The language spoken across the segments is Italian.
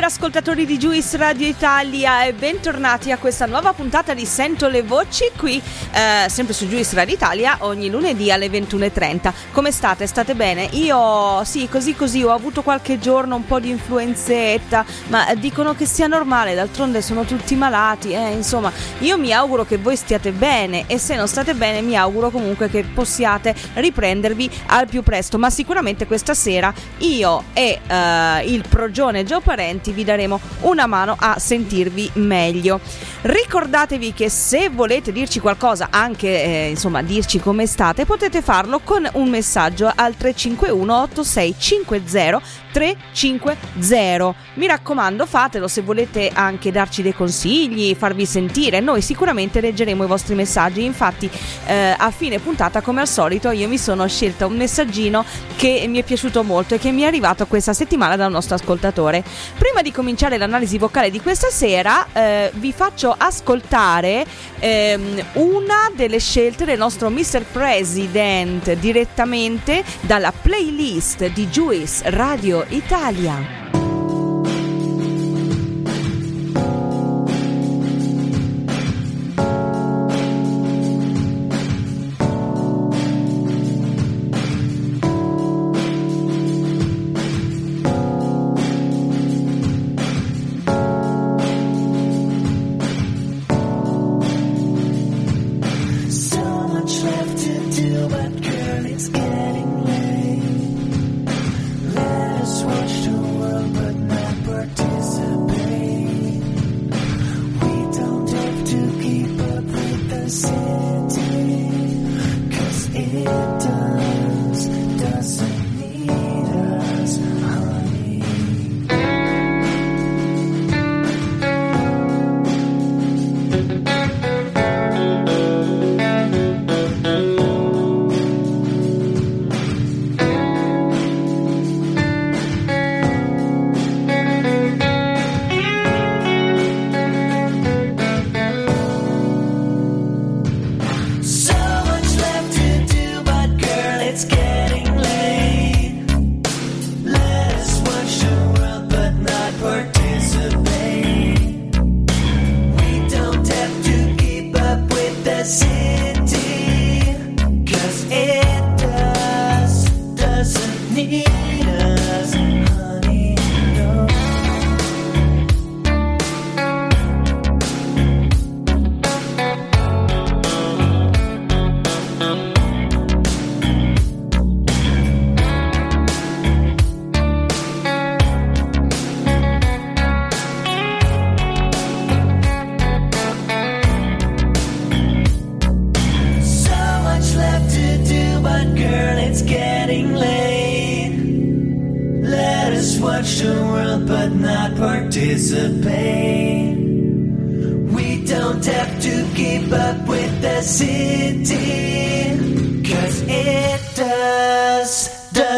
to Buonasera ascoltatori di Juice Radio Italia e bentornati a questa nuova puntata di Sento le voci qui, eh, sempre su Juice Radio Italia, ogni lunedì alle 21.30. Come state? State bene? Io sì, così così, ho avuto qualche giorno un po' di influenzetta, ma dicono che sia normale, d'altronde sono tutti malati, eh, insomma, io mi auguro che voi stiate bene e se non state bene mi auguro comunque che possiate riprendervi al più presto, ma sicuramente questa sera io e eh, il progione Gio Parenti vi daremo una mano a sentirvi meglio. Ricordatevi che se volete dirci qualcosa, anche eh, insomma dirci come state, potete farlo con un messaggio al 351 8650 350. Mi raccomando, fatelo se volete anche darci dei consigli, farvi sentire. Noi sicuramente leggeremo i vostri messaggi. Infatti, eh, a fine puntata, come al solito, io mi sono scelta un messaggino che mi è piaciuto molto e che mi è arrivato questa settimana dal nostro ascoltatore. Prima di cominciare l'analisi vocale di questa sera, eh, vi faccio ascoltare ehm, una delle scelte del nostro Mr. President direttamente dalla playlist di Juice Radio Italia. It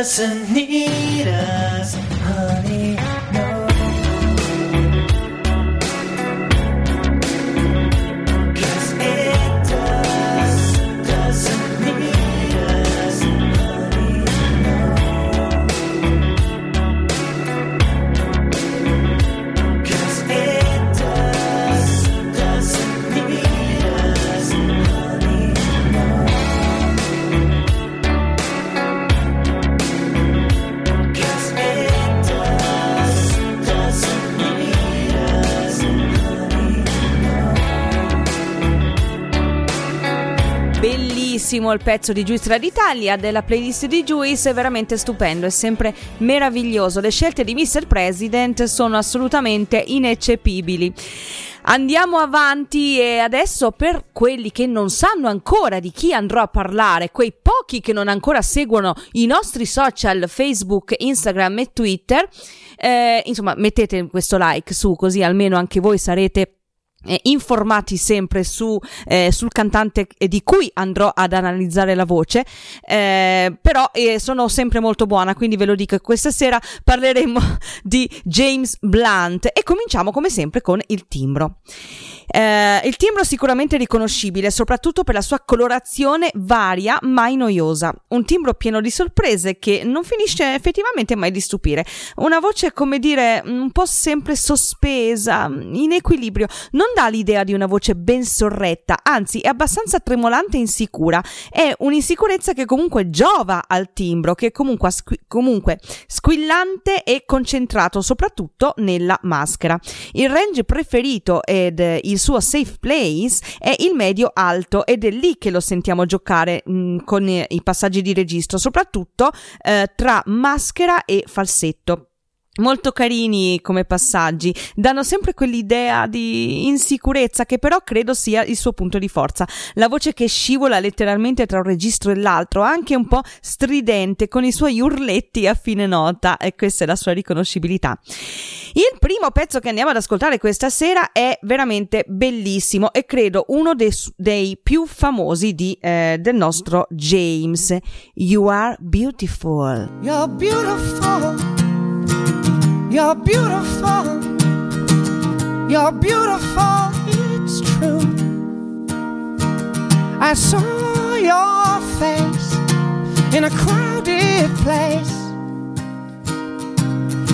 doesn't need us, bellissimo il pezzo di Juice Radio Italia della playlist di Juice, è veramente stupendo, è sempre meraviglioso. Le scelte di Mr. President sono assolutamente ineccepibili. Andiamo avanti e adesso per quelli che non sanno ancora di chi andrò a parlare, quei pochi che non ancora seguono i nostri social Facebook, Instagram e Twitter, eh, insomma mettete questo like su così almeno anche voi sarete eh, informati sempre su, eh, sul cantante di cui andrò ad analizzare la voce, eh, però eh, sono sempre molto buona, quindi ve lo dico, questa sera parleremo di James Blunt e cominciamo come sempre con il timbro. Eh, il timbro sicuramente riconoscibile, soprattutto per la sua colorazione varia, mai noiosa. Un timbro pieno di sorprese che non finisce effettivamente mai di stupire. Una voce, come dire, un po' sempre sospesa, in equilibrio. Non dà l'idea di una voce ben sorretta, anzi è abbastanza tremolante e insicura. È un'insicurezza che comunque giova al timbro, che comunque, squi- comunque squillante e concentrato, soprattutto nella maschera. Il range preferito ed il il suo safe place è il medio alto ed è lì che lo sentiamo giocare mh, mm, con i passaggi di registro, soprattutto eh, tra maschera e falsetto molto carini come passaggi, danno sempre quell'idea di insicurezza che però credo sia il suo punto di forza. La voce che scivola letteralmente tra un registro e l'altro, anche un po' stridente, con i suoi urletti a fine nota, e questa è la sua riconoscibilità. Il primo pezzo che andiamo ad ascoltare questa sera è veramente bellissimo e credo uno dei, dei più famosi di, eh, del nostro James. You are beautiful. You're beautiful. You're beautiful. You're beautiful. It's true. I saw your face in a crowded place.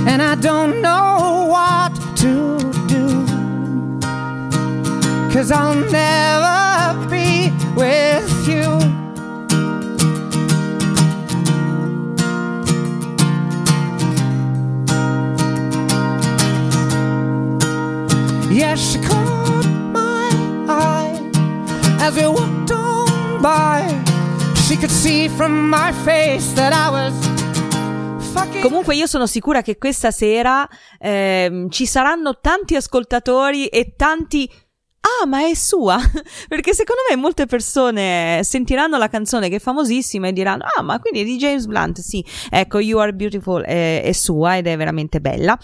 And I don't know what to do. Cause I'll never be with Comunque io sono sicura che questa sera eh, ci saranno tanti ascoltatori e tanti Ah, ma è sua? Perché secondo me molte persone sentiranno la canzone che è famosissima e diranno: Ah, ma quindi è di James Blunt? Sì, ecco, You Are Beautiful è, è sua ed è veramente bella.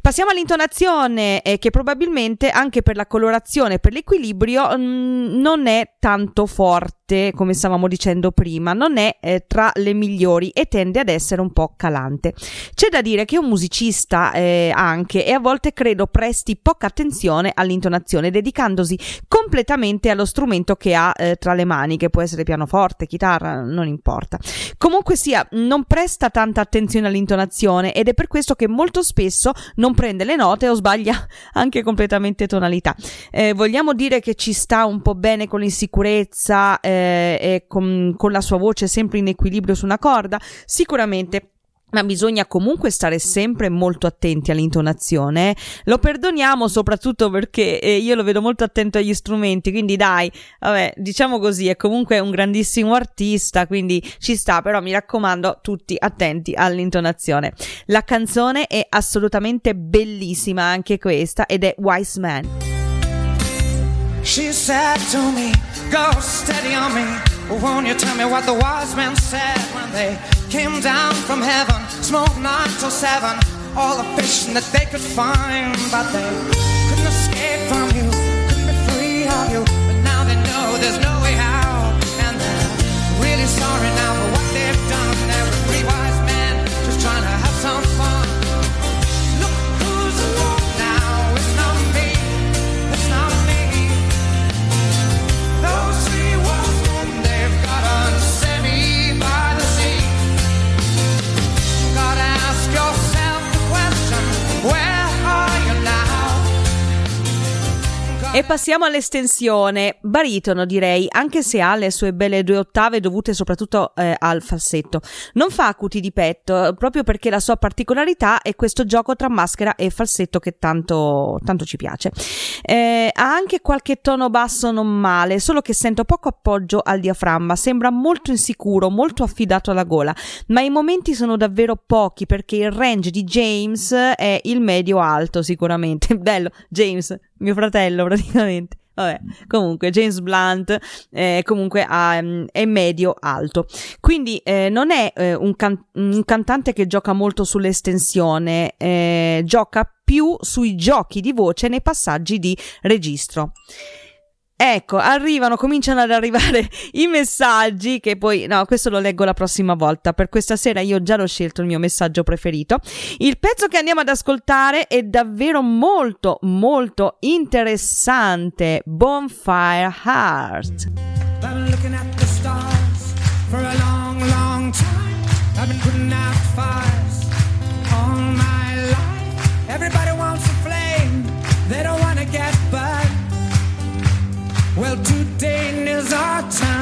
Passiamo all'intonazione, eh, che probabilmente anche per la colorazione per l'equilibrio mh, mm, non è tanto forte calante, come stavamo dicendo prima, non è eh, tra le migliori e tende ad essere un po' calante. C'è da dire che un musicista eh, anche e a volte credo presti poca attenzione all'intonazione, dedicandosi completamente allo strumento che ha eh, tra le mani, che può essere pianoforte, chitarra, non importa. Comunque sia, non presta tanta attenzione all'intonazione ed è per questo che molto spesso non prende le note o sbaglia anche completamente tonalità. Eh, vogliamo dire che ci sta un po' bene con l'insicurezza, eh, eh, con, con la sua voce sempre in equilibrio su una corda, sicuramente ma bisogna comunque stare sempre molto attenti all'intonazione. Lo perdoniamo soprattutto perché eh, io lo vedo molto attento agli strumenti, quindi dai, vabbè, diciamo così, è comunque un grandissimo artista, quindi ci sta, però mi raccomando, tutti attenti all'intonazione. La canzone è assolutamente bellissima anche questa ed è Wise Man. She said to me Go steady on me. Won't you tell me what the wise men said when they came down from heaven? Smoked nine till seven, all the fish that they could find, but they couldn't escape from you, couldn't be free of you. But now they know there's no way out, and they're really sorry now E passiamo all'estensione, baritono direi, anche se ha le sue belle due ottave dovute soprattutto eh, al falsetto. Non fa acuti di petto, proprio perché la sua particolarità è questo gioco tra maschera e falsetto che tanto, tanto ci piace. Eh, ha anche qualche tono basso non male, solo che sento poco appoggio al diaframma, sembra molto insicuro, molto affidato alla gola, ma i momenti sono davvero pochi perché il range di James è il medio alto sicuramente. Bello, James, mio fratello praticamente. Vabbè, comunque James Blunt eh, comunque ha, mm, è medio alto, quindi eh, non è eh, un, can- un, cantante che gioca molto sull'estensione, eh, gioca più sui giochi di voce nei passaggi di registro. Ecco, arrivano, cominciano ad arrivare i messaggi che poi, no, questo lo leggo la prossima volta. Per questa sera io già l'ho scelto il mio messaggio preferito. Il pezzo che andiamo ad ascoltare è davvero molto, molto interessante. Bonfire Heart. I've been today is our time.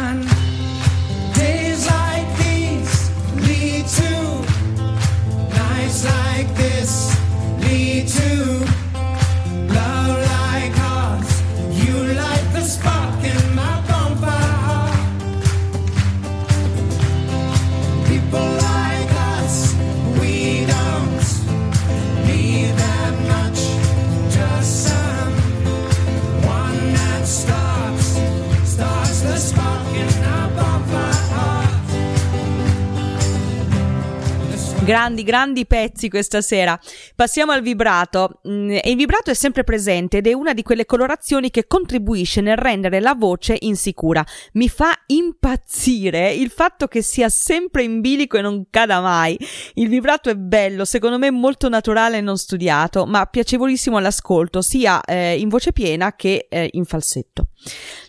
Grandi, grandi pezzi questa sera. Passiamo al vibrato. Mm, il vibrato è sempre presente ed è una di quelle colorazioni che contribuisce nel rendere la voce insicura. Mi fa impazzire il fatto che sia sempre in bilico e non cada mai. Il vibrato è bello, secondo me molto naturale e non studiato, ma piacevolissimo all'ascolto, sia eh, in voce piena che eh, in falsetto.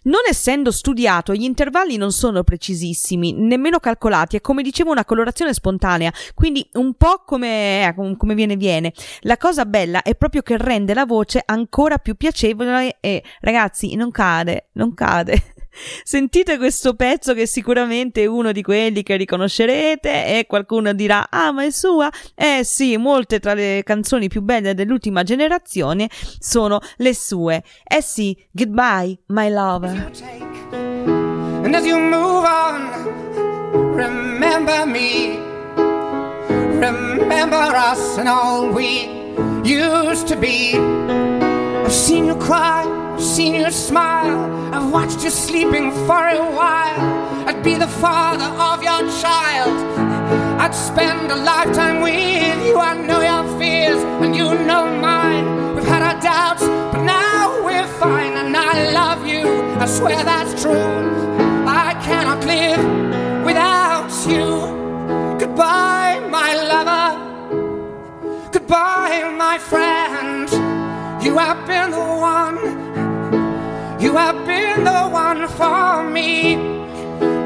Non essendo studiato, gli intervalli non sono precisissimi, nemmeno calcolati, è come dicevo una colorazione spontanea, quindi un po' come, eh, com- come viene viene. La cosa bella è proprio che rende la voce ancora più piacevole e ragazzi, non cade, non cade. Sentite questo pezzo che sicuramente è uno di quelli che riconoscerete e qualcuno dirà ah ma è sua? Eh sì, molte tra le canzoni più belle dell'ultima generazione sono le sue. Eh sì, Goodbye My Lover. As you move on, remember us and all we used to be. I've seen you cry, I've seen you smile. I've watched you sleeping for a while. I'd be the father of your child. I'd spend a lifetime with you. I know your fears and you know mine. We've had our doubts, but now we're fine. And I love you, I swear that's true. I cannot live without you. Goodbye, my friend. You have been the one. You have been the one for me.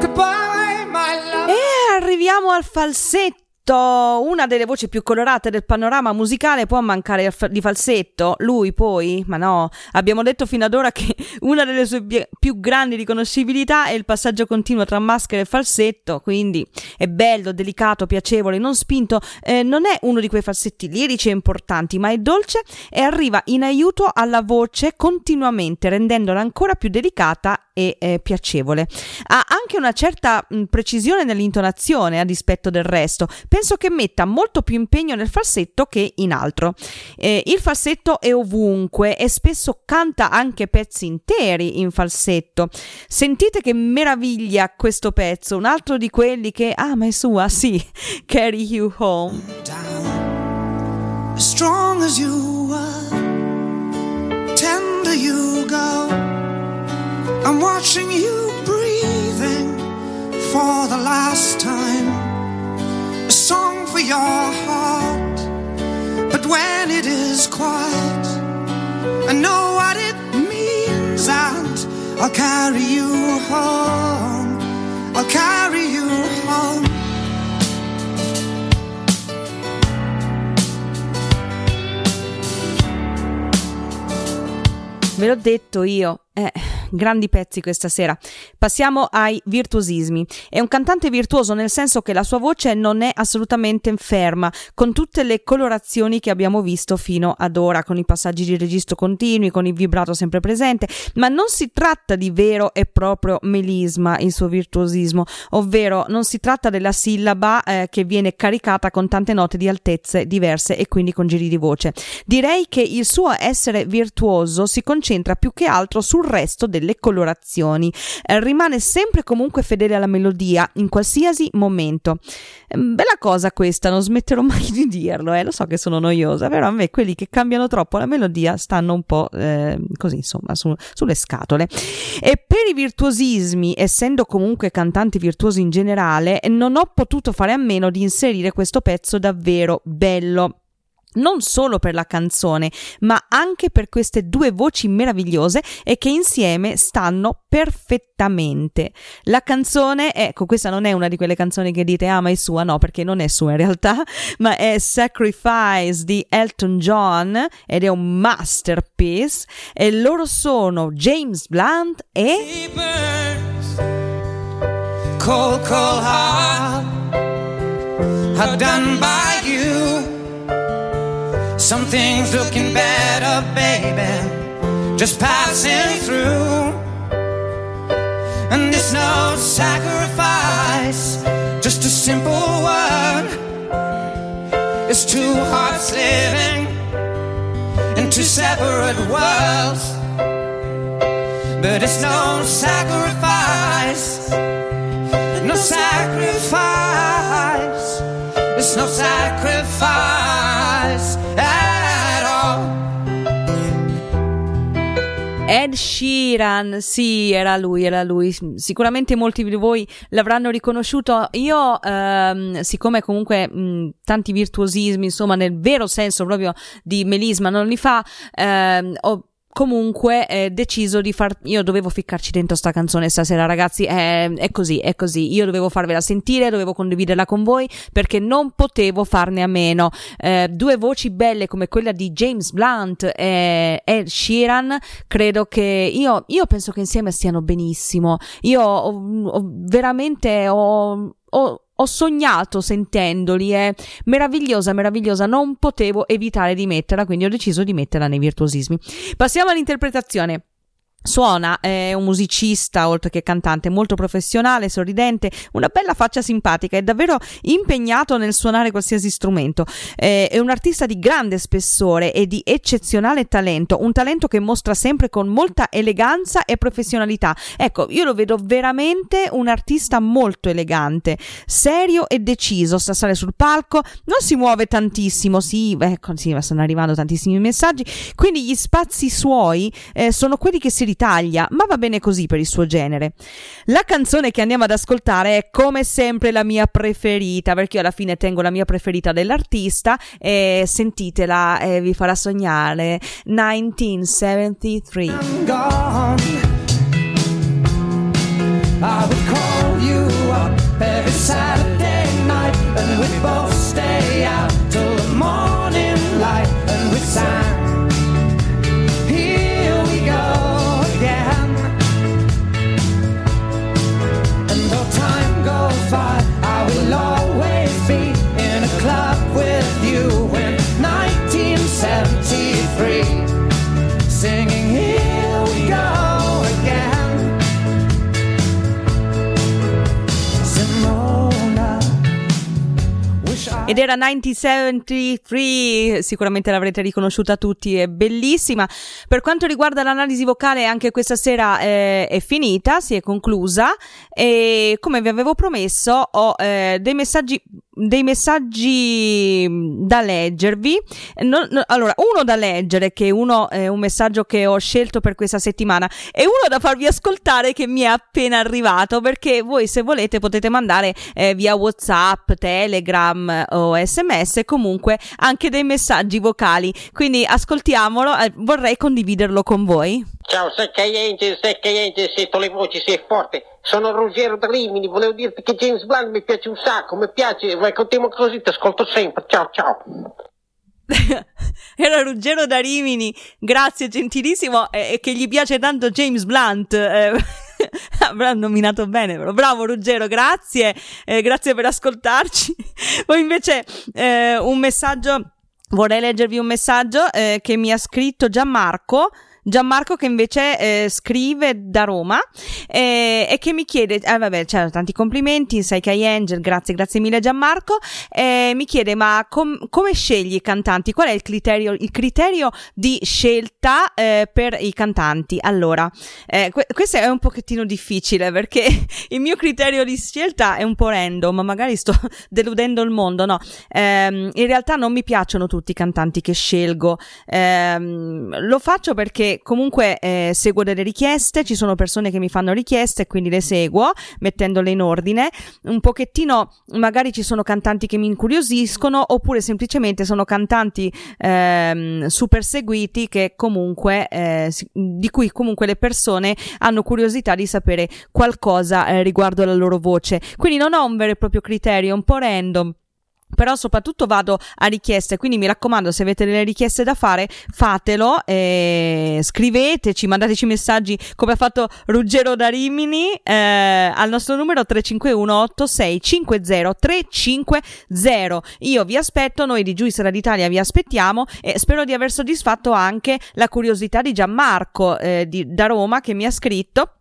Goodbye, my lover. E arriviamo al falsetto. Una delle voci più colorate del panorama musicale può mancare di falsetto. Lui poi, ma no, abbiamo detto fino ad ora che una delle sue più grandi riconoscibilità è il passaggio continuo tra maschera e falsetto. Quindi è bello, delicato, piacevole, non spinto. Eh, non è uno di quei falsetti lirici e importanti, ma è dolce e arriva in aiuto alla voce continuamente, rendendola ancora più delicata e eh, piacevole. Ha anche una certa mh, precisione nell'intonazione a dispetto del resto. Penso che metta molto più impegno nel falsetto che in altro. Eh, il falsetto è ovunque e spesso canta anche pezzi interi in falsetto. Sentite che meraviglia questo pezzo, un altro di quelli che, ah ma è sua, sì, Carry You Home. As strong as you I'm watching you breathing for the last time. A song for your heart, but when it is quiet, I know what it means, and I'll carry you home. I'll carry you home. Ve l'ho detto io. Eh, grandi pezzi questa sera. Passiamo ai virtuosismi. È un cantante virtuoso nel senso che la sua voce non è assolutamente ferma, con tutte le colorazioni che abbiamo visto fino ad ora, con i passaggi di registro continui, con il vibrato sempre presente, ma non si tratta di vero e proprio melisma il suo virtuosismo, ovvero non si tratta della sillaba eh, che viene caricata con tante note di altezze diverse e quindi con giri di voce. Direi che il suo essere virtuoso si concentra più che altro sul resto delle colorazioni. Eh, rimane sempre comunque fedele alla melodia in qualsiasi momento. Eh, bella cosa questa, non smetterò mai di dirlo, eh. lo so che sono noiosa, però a me quelli che cambiano troppo la melodia stanno un po' eh, così, insomma, su, sulle scatole. E per i virtuosismi, essendo comunque cantanti virtuosi in generale, non ho potuto fare a meno di inserire questo pezzo davvero bello non solo per la canzone, ma anche per queste due voci meravigliose e che insieme stanno perfettamente. La canzone, ecco, questa non è una di quelle canzoni che dite ah ma è sua, no, perché non è sua in realtà, ma è Sacrifice di Elton John ed è un masterpiece e loro sono James Blunt e Cold, cold heart, done by you. Some things looking better, baby, just passing through. And it's no sacrifice, just a simple word. It's two hearts living in two separate worlds. But it's no sacrifice, no sacrifice, it's no sacrifice. Sheeran, sì, era lui, era lui. Sicuramente molti di voi l'avranno riconosciuto. Io, ehm, siccome comunque mh, tanti virtuosismi, insomma, nel vero senso proprio di melisma non li fa, ehm, ho comunque eh, deciso di far io dovevo ficcarci dentro sta canzone stasera ragazzi è, è, così è così. Io dovevo farvela sentire dovevo condividerla con voi perché non potevo farne a meno. Eh, due voci belle come quella di James Blunt e Ed Sheeran credo che io, io penso che insieme stiano benissimo. Io ho, ho veramente ho, ho ho sognato sentendoli, è meravigliosa, meravigliosa, non potevo evitare di metterla, quindi ho deciso di metterla nei virtuosismi. Passiamo all'interpretazione. Suona, è un musicista oltre che cantante, molto professionale, sorridente, una bella faccia simpatica, è davvero impegnato nel suonare qualsiasi strumento. È un artista di grande spessore e di eccezionale talento, un talento che mostra sempre con molta eleganza e professionalità. Ecco, io lo vedo veramente un artista molto elegante, serio e deciso, sta sale sul palco, non si muove tantissimo, sì, ecco, sì, stanno arrivando tantissimi messaggi, quindi gli spazi suoi eh, sono quelli che si d'Italia, ma va bene così per il suo genere. La canzone che andiamo ad ascoltare è come sempre la mia preferita, perché io alla fine tengo la mia preferita dell'artista e sentitela e vi farà sognare 1973. I would call you up every Saturday ed era 1973, sicuramente l'avrete riconosciuta tutti, è bellissima. Per quanto riguarda l'analisi vocale, anche questa sera eh, è finita, si è conclusa e come vi avevo promesso ho eh, dei messaggi dei messaggi da leggervi. No, no, allora, uno da leggere, che uno è un messaggio che ho scelto per questa settimana, e uno da farvi ascoltare che mi è appena arrivato, perché voi se volete potete mandare eh, via WhatsApp, Telegram o SMS, comunque anche dei messaggi vocali. Quindi ascoltiamolo, eh, vorrei condividerlo con voi. Ciao, secca Angel, secca Angel, sento le voci, sei forte. Sono Ruggero da Rimini, volevo dirti che James Blunt mi piace un sacco, mi piace, vai continuo così, ti ascolto sempre. Ciao, ciao. Era Ruggero da Rimini, grazie gentilissimo, e, e che gli piace tanto James Blunt. Eh, avrà nominato bene, però bravo Ruggero, grazie, eh, grazie per ascoltarci. Poi invece eh, un messaggio, vorrei leggervi un messaggio eh, che mi ha scritto Gianmarco Gianmarco che invece eh, scrive da Roma eh, e che mi chiede, eh, vabbè, c'erano tanti complimenti, sai che hai Angel, grazie, grazie mille Gianmarco, eh, mi chiede ma com- come scegli i cantanti? Qual è il criterio, il criterio di scelta eh, per i cantanti? Allora, eh, que- questo è un pochettino difficile perché il mio criterio di scelta è un po' random, ma magari sto deludendo il mondo, no? Ehm, in realtà non mi piacciono tutti i cantanti che scelgo, ehm, lo faccio perché comunque eh, seguo delle richieste, ci sono persone che mi fanno richieste e quindi le seguo mettendole in ordine. Un pochettino magari ci sono cantanti che mi incuriosiscono oppure semplicemente sono cantanti ehm, super seguiti che comunque eh, di cui comunque le persone hanno curiosità di sapere qualcosa eh, riguardo la loro voce. Quindi non ho un vero e proprio criterio, un po' random però soprattutto vado a richieste, quindi mi raccomando se avete delle richieste da fare fatelo, eh, scriveteci, mandateci messaggi come ha fatto Ruggero da Rimini eh, al nostro numero 351 8650 350. Io vi aspetto, noi di Giuisera d'Italia vi aspettiamo e spero di aver soddisfatto anche la curiosità di Gianmarco eh, di, da Roma che mi ha scritto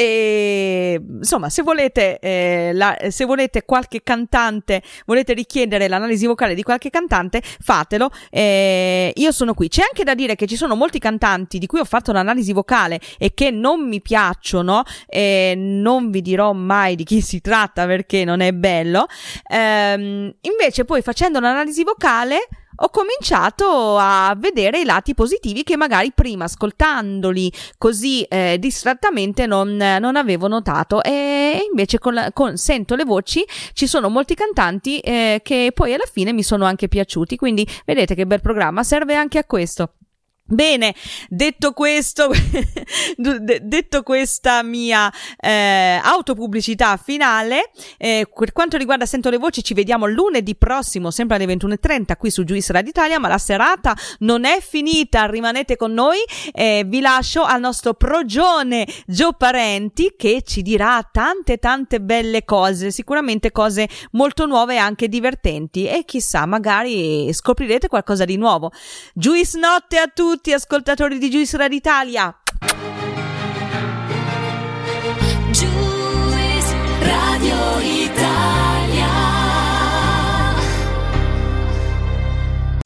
e insomma, se volete, eh, la, se volete qualche cantante, volete richiedere l'analisi vocale di qualche cantante, fatelo. Eh, io sono qui. C'è anche da dire che ci sono molti cantanti di cui ho fatto l'analisi vocale e che non mi piacciono, e non vi dirò mai di chi si tratta perché non è bello. Eh, invece, poi facendo l'analisi vocale ho cominciato a vedere i lati positivi che magari prima ascoltandoli così eh, distrattamente non, non, avevo notato e invece con, la, con, Sento le voci ci sono molti cantanti eh, che poi alla fine mi sono anche piaciuti quindi vedete che bel programma serve anche a questo. Bene, detto questo, detto questa mia eh, autopubblicità finale, eh, per quanto riguarda Sento le voci ci vediamo lunedì prossimo, sempre alle 21.30 qui su Juice Radio Italia, ma la serata non è finita, rimanete con noi, eh, vi lascio al nostro progione Gio Parenti che ci dirà tante tante belle cose, sicuramente cose molto nuove e anche divertenti e chissà, magari scoprirete qualcosa di nuovo. Juice notte a tutti! Tutti ascoltatori di Juice Radio Italia.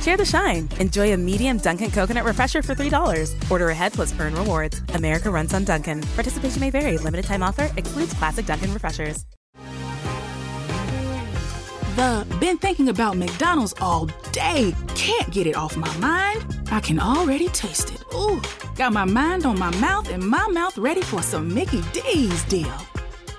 Share the shine. Enjoy a medium Dunkin' coconut refresher for $3. Order ahead plus earn rewards. America runs on Dunkin'. Participation may vary. Limited time offer excludes classic Dunkin' refreshers. The been thinking about McDonald's all day. Can't get it off my mind. I can already taste it. Ooh, got my mind on my mouth and my mouth ready for some Mickey D's deal.